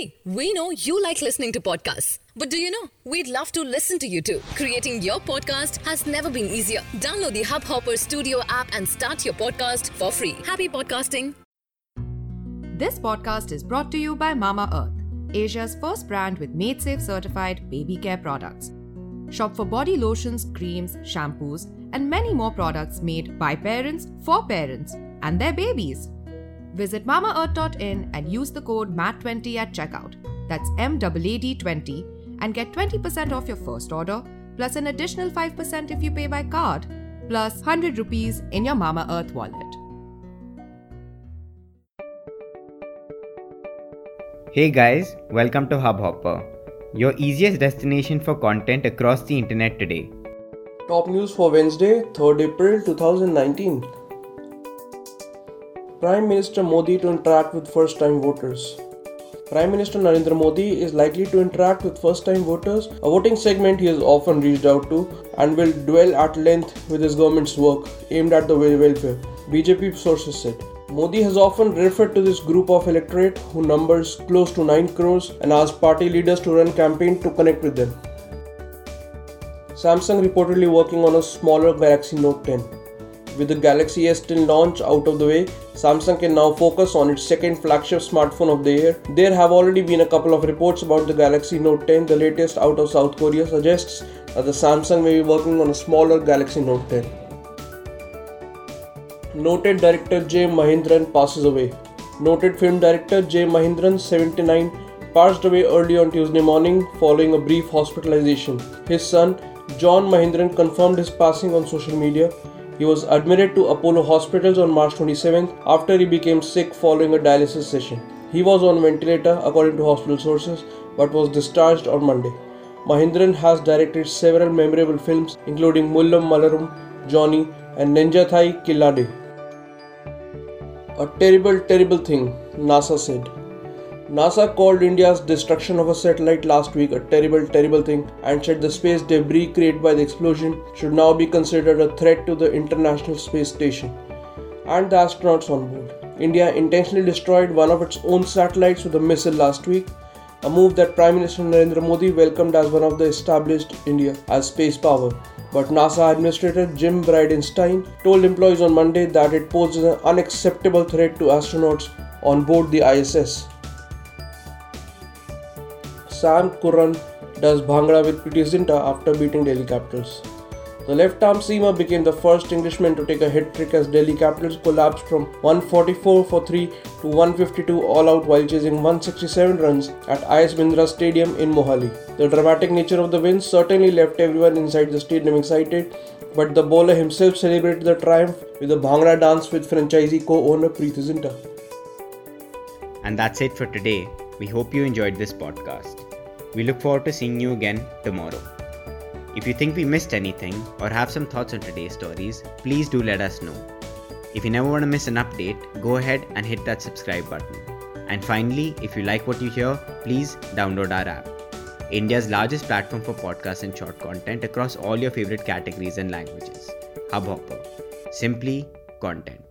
See, we know you like listening to podcasts. But do you know? We'd love to listen to you too. Creating your podcast has never been easier. Download the Hubhopper Studio app and start your podcast for free. Happy podcasting. This podcast is brought to you by Mama Earth, Asia's first brand with Made Safe certified baby care products. Shop for body lotions, creams, shampoos, and many more products made by parents for parents and their babies. Visit mamaearth.in and use the code MAT20 at checkout. That's MAAD20 and get 20% off your first order plus an additional 5% if you pay by card plus 100 rupees in your Mama Earth wallet. Hey guys, welcome to Hubhopper, your easiest destination for content across the internet today. Top news for Wednesday, 3rd April 2019. Prime Minister Modi to interact with first time voters. Prime Minister Narendra Modi is likely to interact with first time voters, a voting segment he has often reached out to, and will dwell at length with his government's work aimed at the welfare, BJP sources said. Modi has often referred to this group of electorate who numbers close to 9 crores and asked party leaders to run campaign to connect with them. Samsung reportedly working on a smaller Galaxy Note 10. With the Galaxy S10 launch out of the way, Samsung can now focus on its second flagship smartphone of the year. There have already been a couple of reports about the Galaxy Note 10. The latest out of South Korea suggests that the Samsung may be working on a smaller Galaxy Note 10. Noted director J. Mahendran passes away. Noted film director J. Mahendran, 79, passed away early on Tuesday morning following a brief hospitalization. His son, John Mahendran, confirmed his passing on social media. He was admitted to Apollo Hospitals on March 27th after he became sick following a dialysis session. He was on ventilator according to hospital sources but was discharged on Monday. Mahendran has directed several memorable films including Mullum Malarum, Johnny and Nenjathai Killathe. A terrible, terrible thing, NASA said. NASA called India's destruction of a satellite last week a terrible, terrible thing and said the space debris created by the explosion should now be considered a threat to the International Space Station and the astronauts on board. India intentionally destroyed one of its own satellites with a missile last week, a move that Prime Minister Narendra Modi welcomed as one of the established India as space power. But NASA Administrator Jim Bridenstine told employees on Monday that it poses an unacceptable threat to astronauts on board the ISS. Sam Curran does Bhangra with Preity Zinta after beating Delhi Capitals. The left-arm seamer became the first Englishman to take a hat trick as Delhi Capitals collapsed from 144 for 3 to 152 all out while chasing 167 runs at IS Bindra Stadium in Mohali. The dramatic nature of the win certainly left everyone inside the stadium excited, but the bowler himself celebrated the triumph with a Bhangra dance with franchisee co-owner Preity Zinta. And that's it for today. We hope you enjoyed this podcast. We look forward to seeing you again tomorrow. If you think we missed anything or have some thoughts on today's stories, please do let us know. If you never want to miss an update, go ahead and hit that subscribe button. And finally, if you like what you hear, please download our app. India's largest platform for podcasts and short content across all your favorite categories and languages. Hubhopper. Simply content.